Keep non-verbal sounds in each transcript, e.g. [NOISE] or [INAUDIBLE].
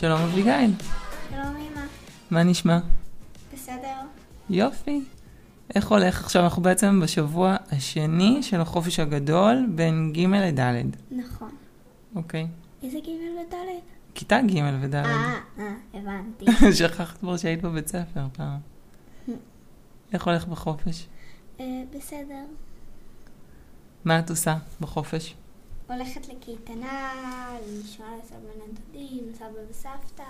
שלום אביגיל, שלום אמא. מה נשמע? בסדר? יופי. איך הולך? עכשיו אנחנו בעצם בשבוע השני של החופש הגדול בין ג' לד', נכון. אוקיי? איזה ג' וד'? כיתה ג' וד'. אה, אה, הבנתי. [LAUGHS] שכחת כבר שהיית בבית ספר פעם. [LAUGHS] איך הולך בחופש? אה, בסדר. מה את עושה בחופש? הולכת לקייטנה, לשמוע לסבא ונדודים, סבא וסבתא.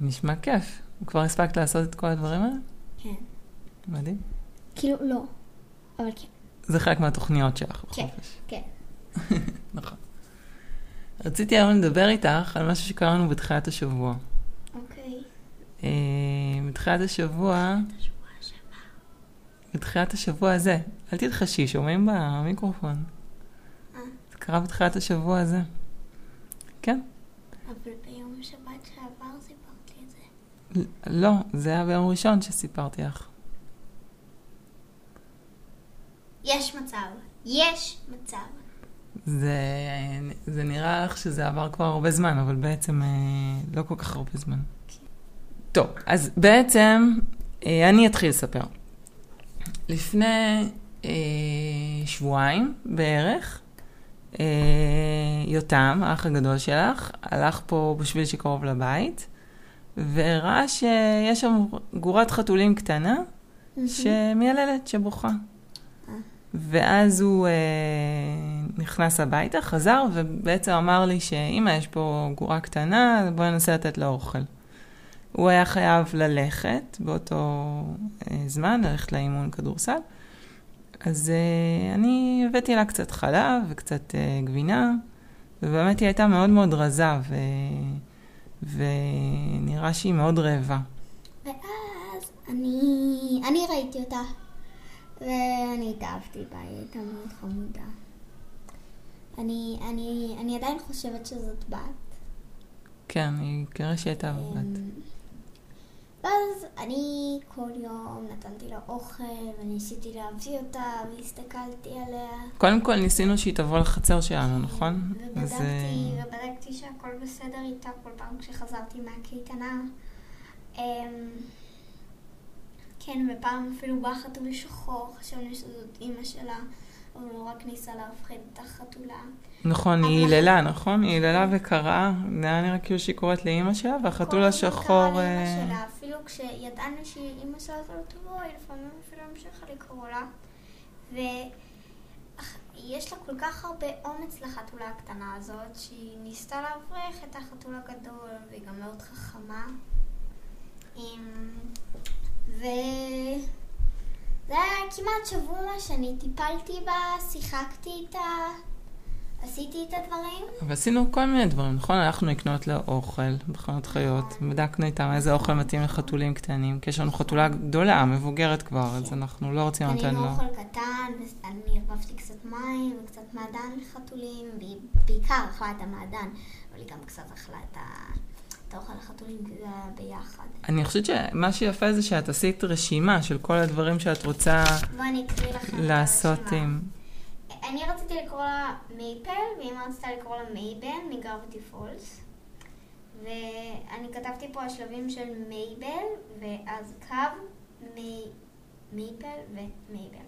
נשמע כיף. כבר הספקת לעשות את כל הדברים האלה? כן. מדהים. כאילו, לא. אבל כן. זה חלק מהתוכניות שלך כן, בחופש. כן. [LAUGHS] נכון. רציתי היום לדבר איתך על משהו שקרה לנו בתחילת השבוע. אוקיי. אה, בתחילת השבוע, בתחילת השבוע הזה, אל תתחשי, שומעים במיקרופון. קרה בתחילת השבוע הזה. כן. אבל ביום שבת שעבר סיפרתי את זה. לא, זה היה ביום ראשון שסיפרתי לך. יש מצב. יש מצב. זה, זה נראה לך שזה עבר כבר הרבה זמן, אבל בעצם אה, לא כל כך הרבה זמן. טוב, אז בעצם אה, אני אתחיל לספר. לפני אה, שבועיים בערך, אה, יותם, האח הגדול שלך, הלך פה בשביל שקרוב לבית, והראה שיש שם גורת חתולים קטנה שמייללת, שבוכה. ואז הוא אה, נכנס הביתה, חזר, ובעצם אמר לי שאמא, יש פה גורה קטנה, בואי ננסה לתת לה אוכל. הוא היה חייב ללכת באותו אה, זמן, ללכת לאימון כדורסל. אז אה, אני הבאתי לה קצת חלב וקצת אה, גבינה, ובאמת היא הייתה מאוד מאוד רזה, ו... ונראה שהיא מאוד רעבה. ואז אני, אני ראיתי אותה, ואני התאהבתי בה, היא הייתה מאוד חמודה. אני, אני, אני עדיין חושבת שזאת בת. כן, היא כנראה שהייתה בת. ואז אני כל יום נתתי לה אוכל, וניסיתי להביא אותה, והסתכלתי עליה. קודם כל ניסינו שהיא תבוא לחצר שלנו, נכון? אז, ובדקתי, אה, ובדקתי שהכל בסדר איתה כל פעם כשחזרתי מהקייטנה. אמ, כן, ופעם אפילו בא חתול שחור, חשבנו שזאת אימא שלה, אבל הוא רק ניסה להפחיד את החתולה. נכון, היא היללה, נכון? היא היללה וקראה, היה נראה כאילו שהיא קוראת לאימא שלה, והחתול השחור... כל הזמן קרא אה, לאמא שלה, אפילו כשידענו שהיא אימא שלה, זה לא תבואי, לפעמים אפילו המשיכה לקרוא לה. ויש לה כל כך הרבה אומץ לחתולה הקטנה הזאת, שהיא ניסתה להבריח את החתול הגדול, והיא גם מאוד חכמה. אמ, ו... כמעט שבוע שאני טיפלתי בה, שיחקתי איתה, עשיתי את הדברים. אבל עשינו כל מיני דברים, נכון? הלכנו לקנות לה אוכל בחנות חיות, בדקנו איתם איזה אוכל מתאים לחתולים קטנים, כי יש לנו חתולה גדולה, מבוגרת כבר, אז אנחנו לא רוצים לתת קנינו לו. אוכל קטן, ואני ערבבתי קצת מים וקצת מעדן לחתולים, בעיקר אכלה את המעדן, אבל היא גם קצת אכלה את ה- את האוכל לחתולים, זה היה ביחד. אני חושבת שמה שיפה זה שאת עשית רשימה של כל הדברים שאת רוצה לעשות. עם... אני רציתי לקרוא לה מייפל, ואמא רצתה לקרוא לה מייבל מ Gravity Falls. ואני כתבתי פה השלבים של מייבל, ואז קו, מי, מייפל ומייבל.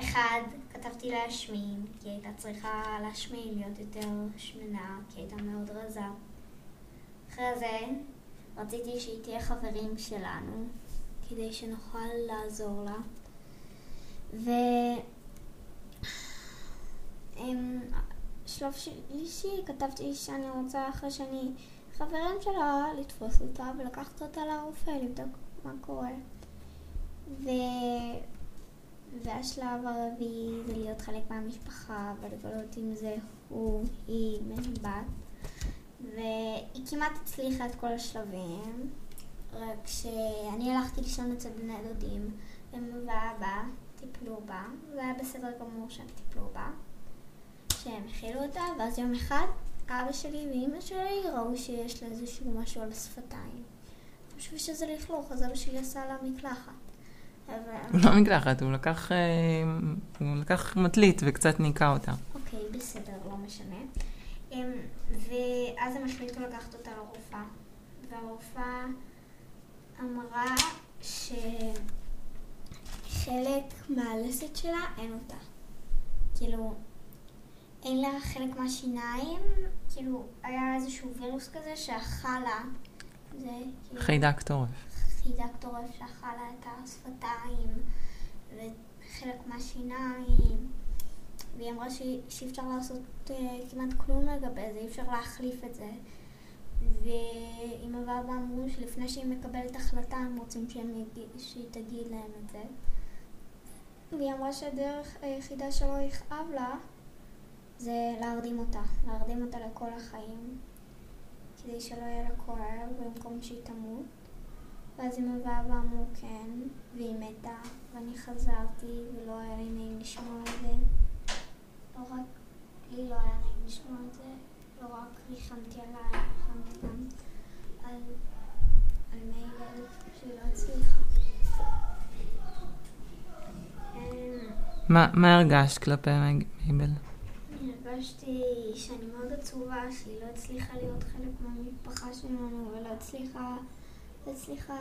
אחד, כתבתי להשמין, כי היא הייתה צריכה להשמין, להיות יותר שמנה, כי היא הייתה מאוד רזה. אחרי זה, רציתי שהיא תהיה חברים שלנו, כדי שנוכל לעזור לה. ו... שלב שלישי, כתבתי שאני רוצה אחרי שאני חברים שלה לתפוס אותה ולקחת אותה לרופא לבדוק מה קורה. ו... והשלב הרביעי זה להיות חלק מהמשפחה ולגלות אם זה הוא, היא, בן בת. והיא כמעט הצליחה את כל השלבים, רק שאני הלכתי לישון אצל בני דודים, אמא ואבא טיפלו בה, זה היה בסדר גמור שהם טיפלו בה. שהם הכילו אותה, ואז יום אחד אבא שלי ואימא שלי ראו שיש לה איזשהו משהו על השפתיים. חשבו שזה לכלוך, אז אבא שלי עשה לה מקלחת. אבל... לא מקלחת, הוא לקח, אה, הוא לקח מטלית וקצת ניקה אותה. אוקיי, בסדר, לא משנה. אמ, ואז הם החליטו לקחת אותה לרופאה. והרופאה אמרה שחלק מהלסת שלה אין אותה. כאילו, אין לה חלק מהשיניים, כאילו, היה איזשהו וירוס כזה שאכל לה. זה כאילו... חיידק טורף. חיידק טורף שאכל לה את השפתיים וחלק מהשיניים. והיא אמרה שאי אפשר לעשות uh, כמעט כלום לגבי זה, אי אפשר להחליף את זה. ואמא ואבא אמרו שלפני שהיא מקבלת החלטה הם רוצים יגיד, שהיא תגיד להם את זה. והיא אמרה שהדרך היחידה שלא יכאב לה זה להרדים אותה, להרדים אותה לכל החיים, כדי שלא יהיה לה כואב במקום שהיא תמות. ואז אמא ואבא אמרו כן, והיא מתה, ואני חזרתי, ולא היה לי נעים לשמוע את זה. לא רק, לי לא היה נעים לשמוע את זה, לא רק ריחמתי עליי, ריחמתי גם על, על מייבל שהיא לא הצליחה. מה, מה הרגשת כלפי מייבל? הרגשתי שאני מאוד עצובה שהיא לא הצליחה להיות חלק מהמשפחה שלנו ולא הצליחה, הצליחה,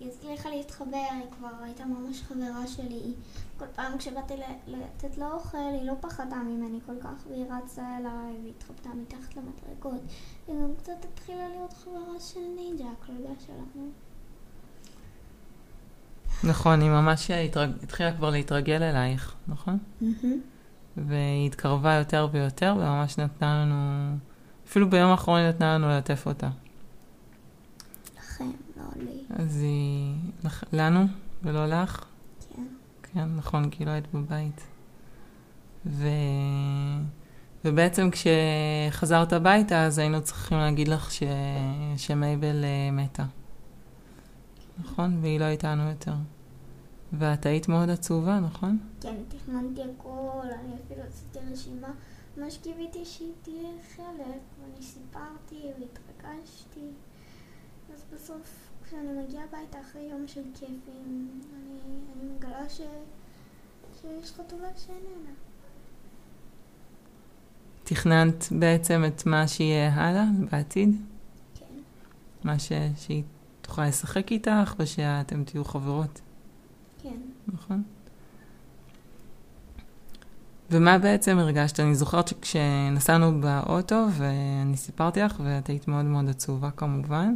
היא הצליחה להתחבר, היא כבר הייתה ממש חברה שלי. כל פעם כשבאתי לתת לה אוכל, היא לא פחדה ממני כל כך, והיא רצה אליי והתחבטה מתחת למדרגות. היא גם קצת התחילה להיות חברה של נינג'ה, הכלבה שלנו. נכון, היא ממש התרג... התחילה כבר להתרגל אלייך, נכון? והיא התקרבה יותר ויותר, וממש נתנה לנו, אפילו ביום האחרון נתנה לנו ללטף אותה. לכם, לא לי. אז היא... לכ- לנו ולא לך? כן. כן, נכון, כי לא היית בבית. ו... ובעצם כשחזרת הביתה, אז היינו צריכים להגיד לך ש... שמייבל אה, מתה. נכון? והיא לא איתנו יותר. ואת היית מאוד עצובה, נכון? כן, תכננתי הכל, אני אפילו עשיתי רשימה. ממש קיוויתי שהיא תהיה חלק, ואני סיפרתי והתרגשתי. אז בסוף, כשאני מגיעה הביתה אחרי יום של כיפים, אני, אני מגלה ש... שיש חתולה שאיננה. תכננת בעצם את מה שיהיה הלאה, בעתיד? כן. מה ש... שהיא תוכל לשחק איתך ושאתם תהיו חברות, כן. נכון? ומה בעצם הרגשת? אני זוכרת שכשנסענו באוטו ואני סיפרתי לך ואת היית מאוד מאוד עצובה כמובן.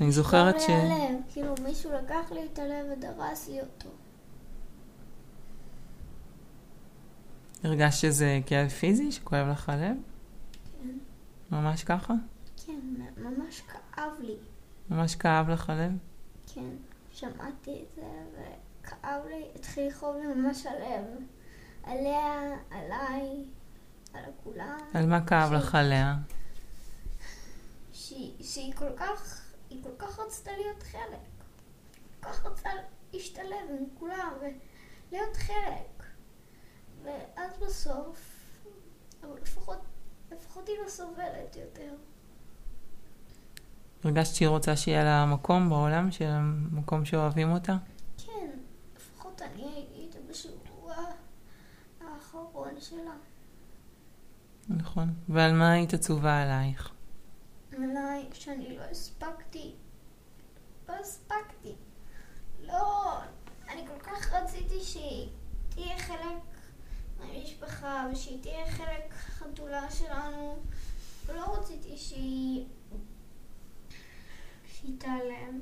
אני זוכרת ש... נשבר לי הלב, כאילו מישהו לקח לי את הלב ודרס לי אותו. הרגשת שזה כאב פיזי, שכואב לך הלב? כן. ממש ככה? כן, ממש כאב לי. ממש כאב לך הלב? כן, שמעתי את זה וכאב לי, התחיל לכאוב לי ממש הלב. עליה, עליי, על כולם. על מה כאב ש- לך עליה? שהיא, שהיא כל כך, היא כל כך רצתה להיות חלק. כל כך רצתה להשתלב עם כולם ולהיות חלק. ואז בסוף, אבל לפחות, לפחות היא לא סובלת יותר. הרגשת שהיא רוצה שיהיה לה מקום בעולם, שיהיה לה מקום שאוהבים אותה? כן, לפחות אני הייתי בשבוע האחרון שלה. נכון. ועל מה היית עצובה עלייך? עליי שאני לא הספקתי. לא הספקתי. לא, אני כל כך רציתי שהיא תהיה חלק מהמשפחה ושהיא תהיה חלק חתולה שלנו. ולא רציתי שהיא... תיעלם.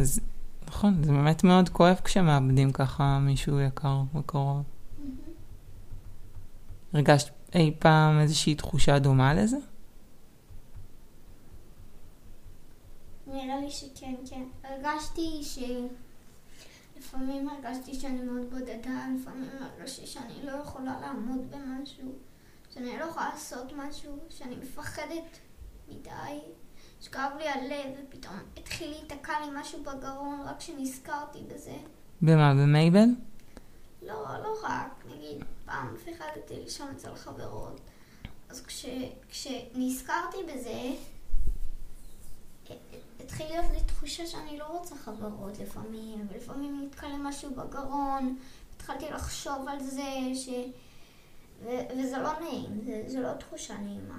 אז נכון, זה באמת מאוד כואב כשמאבדים ככה מישהו יקר וקרוב. הרגשת אי פעם איזושהי תחושה דומה לזה? נראה לי שכן, כן. הרגשתי ש... לפעמים הרגשתי שאני מאוד בודדה, לפעמים הרגשתי שאני לא יכולה לעמוד במשהו, שאני לא יכולה לעשות משהו, שאני מפחדת מדי, שכאב לי הלב ופתאום התחיל להיתקע לי משהו בגרון רק כשנזכרתי בזה. במה? במייבל? לא, לא רק, נגיד, פעם פחדתי לישון אצל חברות, אז כש, כשנזכרתי בזה, התחיל להיות לי תחושה שאני לא רוצה חברות לפעמים, ולפעמים נתקע לי משהו בגרון, התח- התחלתי לחשוב על זה, ש... ו... וזה לא נעים, זה, זה לא תחושה נעימה.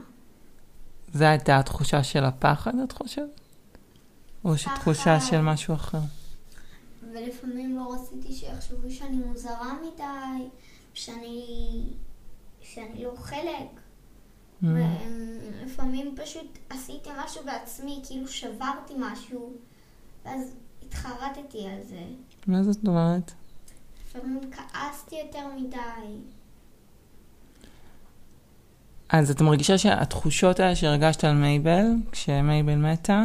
זו הייתה התחושה של הפחד, את חושבת? או שתחושה של משהו אחר? ולפעמים לא רציתי שיחשבו שאני מוזרה מדי, שאני, שאני לא חלק. Mm. ולפעמים פשוט עשיתי משהו בעצמי, כאילו שברתי משהו, ואז התחרטתי על זה. מה זאת אומרת? לפעמים כעסתי יותר מדי. אז את מרגישה שהתחושות האלה שהרגשת על מייבל, כשמייבל מתה,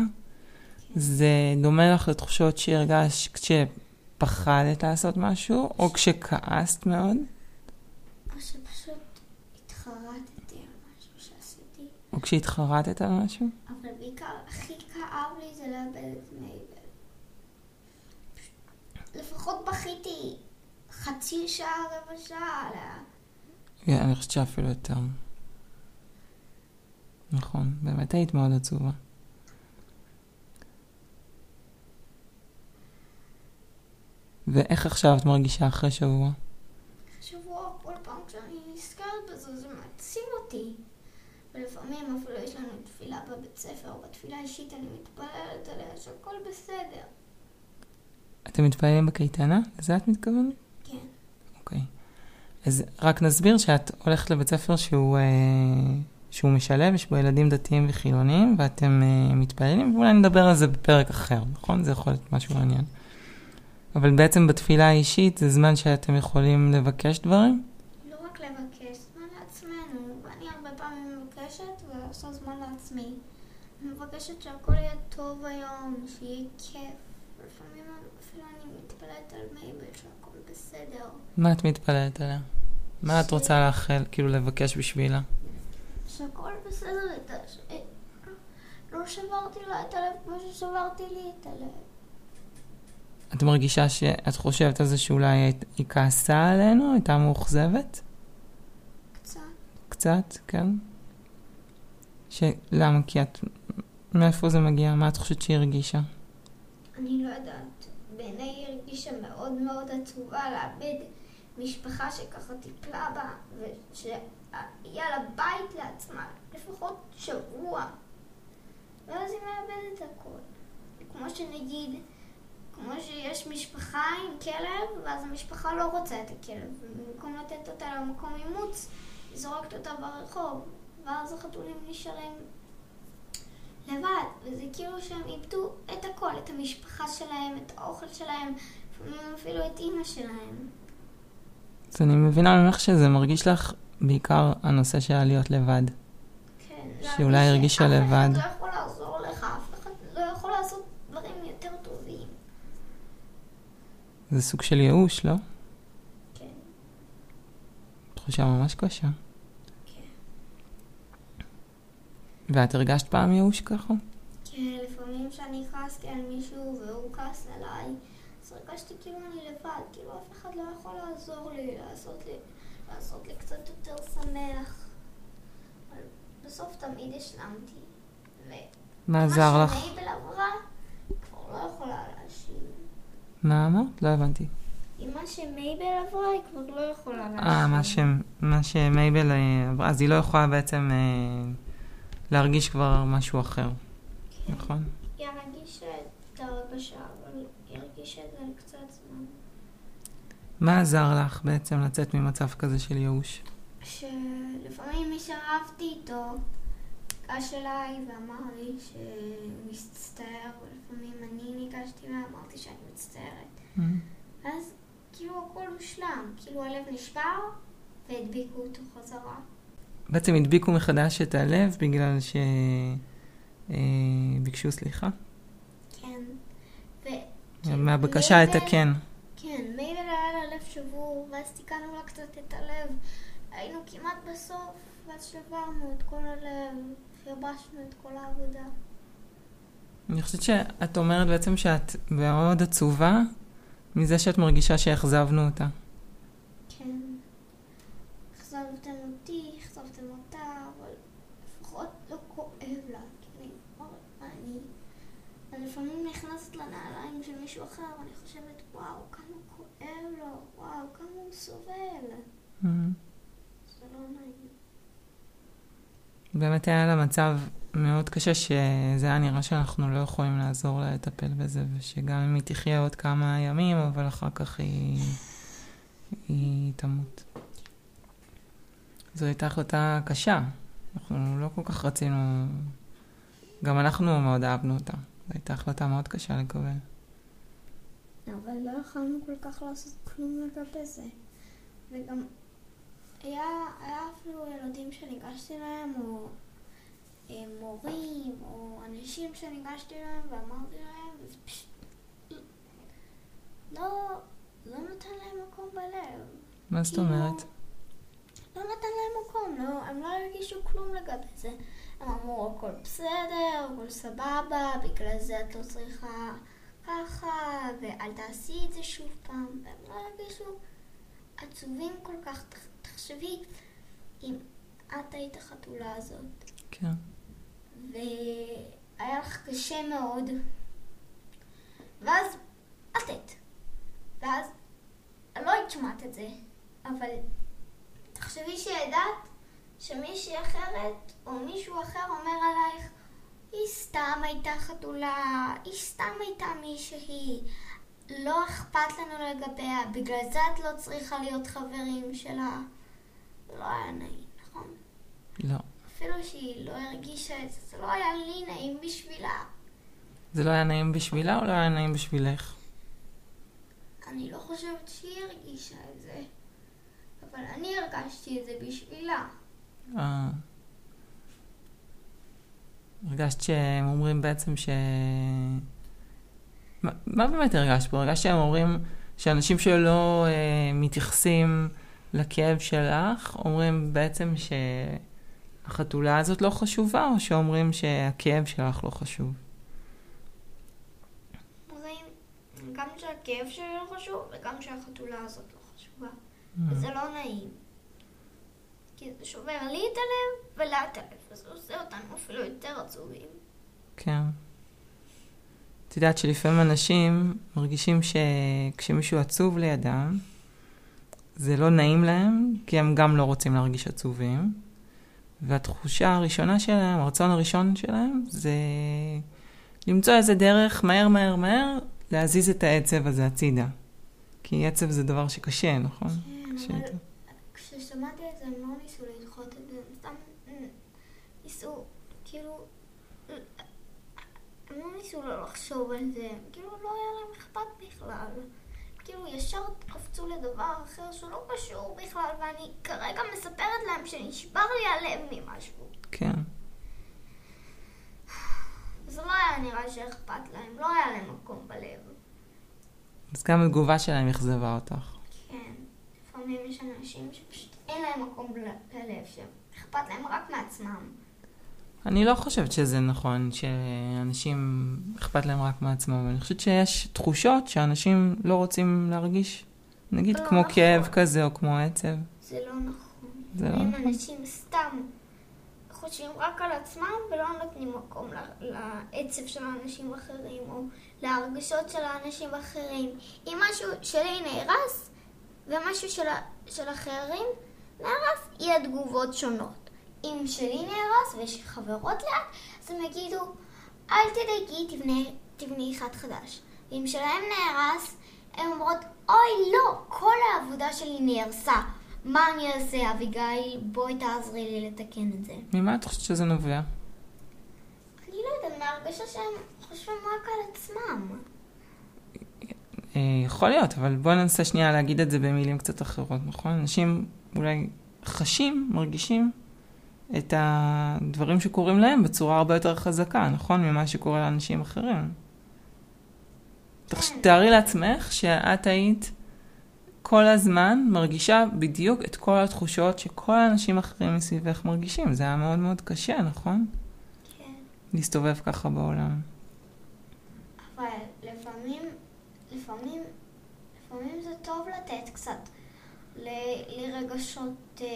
זה דומה לך לתחושות שהרגשת כשפחדת לעשות משהו, או כשכעסת מאוד, או שפשוט התחרטתי על משהו שעשיתי. או כשהתחרטת על משהו? אבל בעיקר, הכי כאב לי זה לאבד את מייבל. לפחות בכיתי חצי שעה, רבע שעה עליה. כן, אני חושבת שאפילו יותר. נכון, באמת היית מאוד עצובה. ואיך עכשיו את מרגישה אחרי? שבוע, כל פעם כשאני נזכרת בזה, זה מעצים אותי. ולפעמים אפילו יש לנו תפילה בבית ספר, בתפילה אישית אני מתפללת עליה שהכל בסדר. אתם מתפללים בקייטנה? לזה את מתכוונת? כן. אוקיי. אז רק נסביר שאת הולכת לבית ספר שהוא, אה, שהוא משלב, יש בו ילדים דתיים וחילונים, ואתם אה, מתפללים, ואולי נדבר על זה בפרק אחר, נכון? זה יכול להיות משהו מעניין. אבל בעצם בתפילה האישית זה זמן שאתם יכולים לבקש דברים? לבקש, זמן לעצמנו. ואני הרבה פעמים מבקשת ועושה זמן לעצמי. אני מבקשת שהכל יהיה טוב היום, שיהיה כיף. לפעמים אפילו אני מתפלאת על מייבל שהכל בסדר. מה את מתפללת עליה? מה את רוצה לאחל, כאילו לבקש בשבילה? שהכל בסדר איתה, ש... לא שברתי לה את הלב כמו ששברתי לי את הלב. את מרגישה שאת חושבת על זה שאולי היא כעסה עלינו? הייתה מאוכזבת? קצת. כן? ש... למה? כי את... מאיפה זה מגיע? מה את חושבת שהיא הרגישה? אני לא יודעת. בעיניי היא הרגישה מאוד מאוד עצובה לאבד משפחה שככה טיפלה בה, ושהיה לה בית לעצמה, לפחות שבוע. ואז היא מאבדת הכל. כמו שנגיד, כמו שיש משפחה עם כלב, ואז המשפחה לא רוצה את הכלב. ובמקום לתת אותה למקום אימוץ, היא זורקת אותה ברחוב. ואז החתולים נשארים לבד, וזה כאילו שהם איבדו את הכל, את המשפחה שלהם, את האוכל שלהם, אפילו את אימא שלהם. אז אני מבינה ממך שזה מרגיש לך בעיקר הנושא של להיות לבד. כן. שאולי הרגישה לבד. אחד לא יכול לעזור לך, אף אחד לא יכול לעשות דברים יותר טובים. זה סוג של ייאוש, לא? כן, תחושה ממש קשה. כן. ואת הרגשת פעם ייאוש ככה? כן, לפעמים כשאני כעסתי על מישהו והוא כעס עליי, אז הרגשתי כאילו אני לבד, כאילו אף אחד לא יכול לעזור לי, לעשות לי, לעשות לי קצת יותר שמח. אבל בסוף תמיד השלמתי. מה עזר לך? מה שמייבל עברה, כבר לא יכולה להשלים. מה אמרת? לא הבנתי. עם מה שמייבל עברה, היא כבר לא יכולה להשלים. אה, מה, ש... מה שמייבל אה, עברה, אז היא לא יכולה בעצם אה, להרגיש כבר משהו אחר. נכון? היא הרגישה את הרגשה, אבל היא הרגישה את זה לקצת זמן. מה עזר לך בעצם לצאת ממצב כזה של ייאוש? שלפעמים מי שרבתי איתו ניגש אליי ואמר לי שהוא מצטער, ולפעמים אני ניגשתי ואמרתי שאני מצטערת. אז כאילו הכל הושלם, כאילו הלב נשבר והדביקו אותו חזרה. בעצם הדביקו מחדש את הלב בגלל שביקשו סליחה? כן. ו... מהבקשה מייבל- לתקן. כן, מייבל היה לה לב שבור, ואז תיקנו לה קצת את הלב. היינו כמעט בסוף, ואז שברנו את כל הלב, יבשנו את כל העבודה. אני חושבת שאת אומרת בעצם שאת מאוד עצובה מזה שאת מרגישה שאכזבנו אותה. כן. אכזבתם אותי, אכזבתם אותה, אבל לפחות לא כואב לה, כי אני... אני, לפעמים נכנסת לנעליים של מישהו אחר, אני חושבת, וואו, כמה כואב לו, וואו, כמה הוא סובל. Mm. זה לא נעים. באמת היה לה מצב מאוד קשה, שזה היה נראה שאנחנו לא יכולים לעזור לה לטפל בזה, ושגם אם היא תחיה עוד כמה ימים, אבל אחר כך היא, היא תמות. זו הייתה החלטה קשה. אנחנו לא כל כך רצינו, גם אנחנו מאוד אהבנו אותה. זו הייתה החלטה מאוד קשה לקבל. אבל לא יכולנו כל כך לעשות כלום לגבי זה. וגם היה, היה אפילו ילדים שניגשתי להם, או אה, מורים, או אנשים שניגשתי להם ואמרתי להם, וזה פשוט לא, לא נתן להם מקום בלב. מה זאת כאילו, אומרת? לא נתן להם מקום, לא, הם לא הרגישו כלום לגבי זה. הם אמרו, הכל בסדר, הכל סבבה, בגלל זה את לא צריכה ככה, ואל תעשי את זה שוב פעם. והם לא הרגישו עצובים כל כך. תח- תחשבי, אם את היית החתולה הזאת, כן. והיה לך קשה מאוד, ואז את היית. ואז לא היית שומעת את זה, אבל תחשבי שידעת שמישהי אחרת או מישהו אחר אומר עלייך, היא סתם הייתה חתולה, היא סתם הייתה מישהי, לא אכפת לנו לגביה, בגלל זה את לא צריכה להיות חברים שלה. לא היה נעים, נכון? לא. אפילו שהיא לא הרגישה את זה, זה לא היה לי נעים בשבילה. זה לא היה נעים בשבילה או לא היה נעים בשבילך? אני לא חושבת שהיא הרגישה את זה, אבל אני הרגשתי את זה בשבילה. אה. הרגשת שהם אומרים בעצם ש... מה, מה באמת הרגשת פה? הרגשת שהם אומרים שאנשים שלא אה, מתייחסים לכאב שלך, אומרים בעצם שהחתולה הזאת לא חשובה, או שאומרים שהכאב שלך לא חשוב? אומרים גם שהכאב שלי לא חשוב וגם שהחתולה הזאת לא חשובה. וזה לא נעים. כי זה שובר לי את הלב ולה את הלב, וזה עושה אותנו אפילו יותר עצובים. כן. את יודעת שלפעמים אנשים מרגישים שכשמישהו עצוב לידם, זה לא נעים להם, כי הם גם לא רוצים להרגיש עצובים. והתחושה הראשונה שלהם, הרצון הראשון שלהם, זה למצוא איזה דרך מהר מהר מהר להזיז את העצב הזה הצידה. כי עצב זה דבר שקשה, נכון? כן, כששמעתי את זה הם לא ניסו לדחות את זה, הם סתם ניסו, כאילו, הם לא ניסו לא לחשוב על זה, כאילו לא היה להם אכפת בכלל. כאילו ישר קפצו לדבר אחר שלא קשור בכלל, ואני כרגע מספרת להם שנשבר לי הלב ממשהו. כן. זה לא היה נראה שאכפת להם, לא היה להם מקום בלב. אז גם התגובה שלהם אכזבה אותך. לפעמים יש אנשים שפשוט אין להם מקום בל- ללב, שאכפת להם רק מעצמם. אני לא חושבת שזה נכון שאנשים אכפת להם רק מעצמם, אני חושבת שיש תחושות שאנשים לא רוצים להרגיש, נגיד לא כמו נכון. כאב כזה או כמו עצב. זה לא נכון. זה לא נכון. אנשים סתם חושבים רק על עצמם ולא נותנים מקום לעצב של האנשים אחרים או להרגשות של האנשים אחרים. אם משהו שלי נהרס ומשהו של, של אחרים נהרס, יהיה תגובות שונות. אם שלי נהרס ויש לי חברות ליד, אז הם יגידו, אל תדאגי, תבני, תבני אחד חדש. ואם שלהם נהרס, הן אומרות, אוי לא, כל העבודה שלי נהרסה. מה אני אעשה, אביגיל? בואי תעזרי לי לתקן את זה. ממה את חושבת שזה נובע? אני לא יודעת, מהרגשה שהם חושבים רק על עצמם. אה, יכול להיות, אבל בואי ננסה שנייה להגיד את זה במילים קצת אחרות, נכון? אנשים אולי חשים, מרגישים את הדברים שקורים להם בצורה הרבה יותר חזקה, נכון? ממה שקורה לאנשים אחרים. כן. תארי לעצמך שאת היית כל הזמן מרגישה בדיוק את כל התחושות שכל האנשים האחרים מסביבך מרגישים. זה היה מאוד מאוד קשה, נכון? כן. להסתובב ככה בעולם. אבל לפעמים, לפעמים, לפעמים זה טוב לתת קצת ל- לרגשות, אה,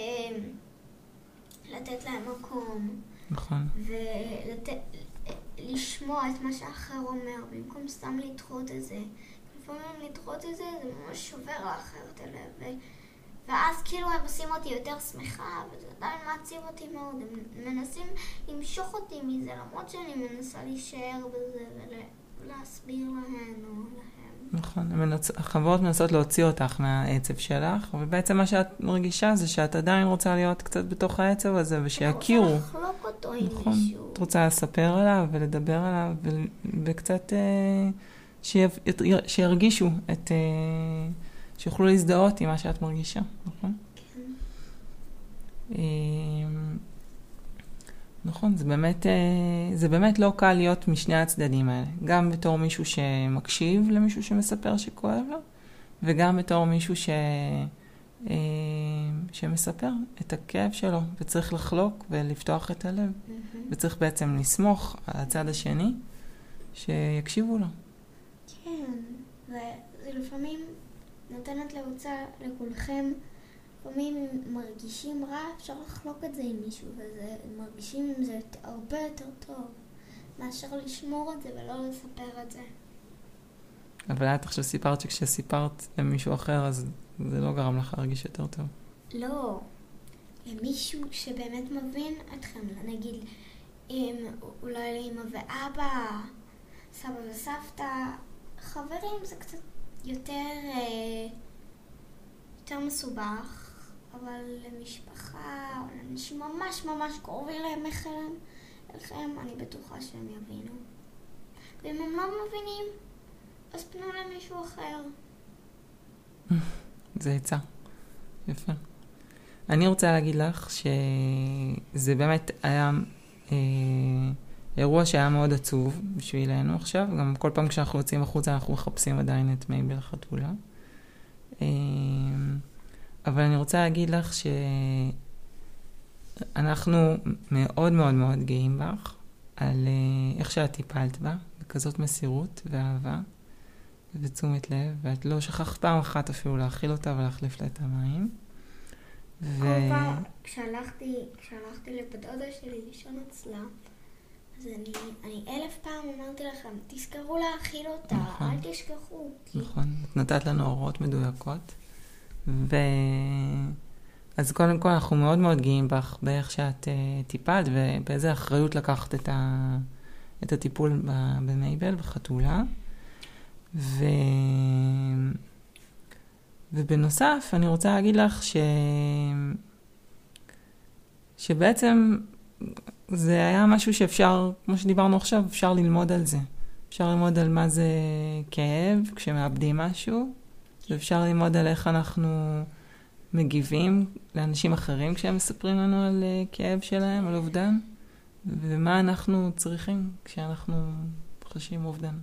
לתת להם מקום. נכון. ולתת, לשמוע את מה שאחר אומר, במקום סתם לדחות את זה. לפעמים לדחות את זה, זה ממש שובר לאחר את הלב. ו... ואז כאילו הם עושים אותי יותר שמחה, וזה עדיין מעציב אותי מאוד. הם מנסים למשוך אותי מזה, למרות שאני מנסה להישאר בזה ולהסביר להן או להם. נכון, מנצ... החברות מנסות להוציא אותך מהעצב שלך, ובעצם מה שאת מרגישה זה שאת עדיין רוצה להיות קצת בתוך העצב הזה, ושיכירו. אני רוצה לחלוק אותו עם נכון. מישהו. את רוצה לספר עליו ולדבר עליו, ו... וקצת אה, שיה... שירגישו את... אה, שיוכלו להזדהות עם מה שאת מרגישה, נכון? כן. אמ, נכון, זה באמת, אה, זה באמת לא קל להיות משני הצדדים האלה. גם בתור מישהו שמקשיב למישהו שמספר שכואב לו, וגם בתור מישהו ש... אה, שמספר את הכאב שלו, וצריך לחלוק ולפתוח את הלב, מהמם. וצריך בעצם לסמוך על הצד השני, שיקשיבו לו. כן, וזה לפעמים נותנת להוצאה לכולכם. לפעמים מרגישים רע, אפשר לחלוק את זה עם מישהו, ומרגישים עם זה הרבה יותר טוב, מאשר לשמור את זה ולא לספר את זה. אבל את עכשיו סיפרת שכשסיפרת למישהו אחר, אז זה לא גרם לך להרגיש יותר טוב. לא, למישהו שבאמת מבין אתכם, נגיד, אם אולי לאמא ואבא, סבא וסבתא, חברים זה קצת יותר, אה, יותר מסובך, אבל למשפחה, או לאנשים ממש ממש קרובים אליכם, אליכם, אני בטוחה שהם יבינו. ואם הם לא מבינים, אז פנו למישהו אחר. [LAUGHS] זה עצה. יפה. אני רוצה להגיד לך שזה באמת היה אה, אירוע שהיה מאוד עצוב בשבילנו עכשיו. גם כל פעם כשאנחנו יוצאים החוצה אנחנו מחפשים עדיין את מייבל החתולה. אה, אבל אני רוצה להגיד לך שאנחנו מאוד מאוד מאוד גאים בך על אה, איך שאת טיפלת בה, בכזאת מסירות ואהבה. ותשומת לב, ואת לא שכחת פעם אחת אפילו להאכיל אותה ולהחליף לה את המים. ו... כל פעם כשהלכתי, כשהלכתי לבת דודה שלי לישון אצלה, אז אני, אני אלף פעם אמרתי לכם, תזכרו להאכיל אותה, נכון. אל תשכחו. כי נכון, את נתת לנו הוראות מדויקות. ו... אז קודם כל אנחנו מאוד מאוד גאים בך באיך שאת uh, טיפלת ובאיזה אחריות לקחת את, ה... את הטיפול. במייבל, בחתולה. ו... ובנוסף, אני רוצה להגיד לך ש... שבעצם זה היה משהו שאפשר, כמו שדיברנו עכשיו, אפשר ללמוד על זה. אפשר ללמוד על מה זה כאב כשמאבדים משהו, ואפשר ללמוד על איך אנחנו מגיבים לאנשים אחרים כשהם מספרים לנו על אה, כאב שלהם, על אובדן, ומה אנחנו צריכים כשאנחנו חשים אובדן.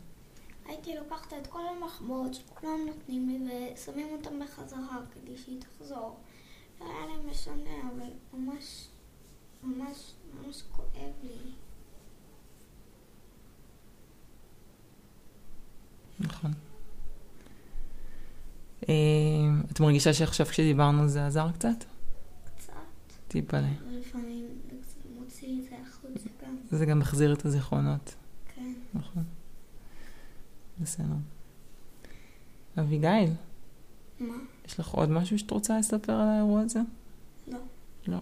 הייתי לוקחת את כל המחמאות שכולם נותנים לי ושמים אותם בחזרה כדי שהיא תחזור. זה היה להם משנה, אבל ממש, ממש, ממש כואב לי. נכון. אה, את מרגישה שעכשיו כשדיברנו זה עזר קצת? קצת, טיפלה. ולפעמים זה קצת מוציא את זה החוצה גם. זה גם מחזיר את הזיכרונות, כן. נכון. בסדר. אביגיל, מה? יש לך עוד משהו שאת רוצה לספר על האירוע הזה? לא. לא.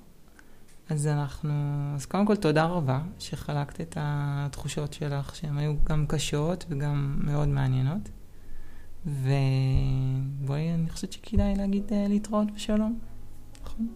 אז אנחנו, אז קודם כל תודה רבה שחלקת את התחושות שלך, שהן היו גם קשות וגם מאוד מעניינות. ובואי, אני חושבת שכדאי להגיד אה, להתראות בשלום, נכון?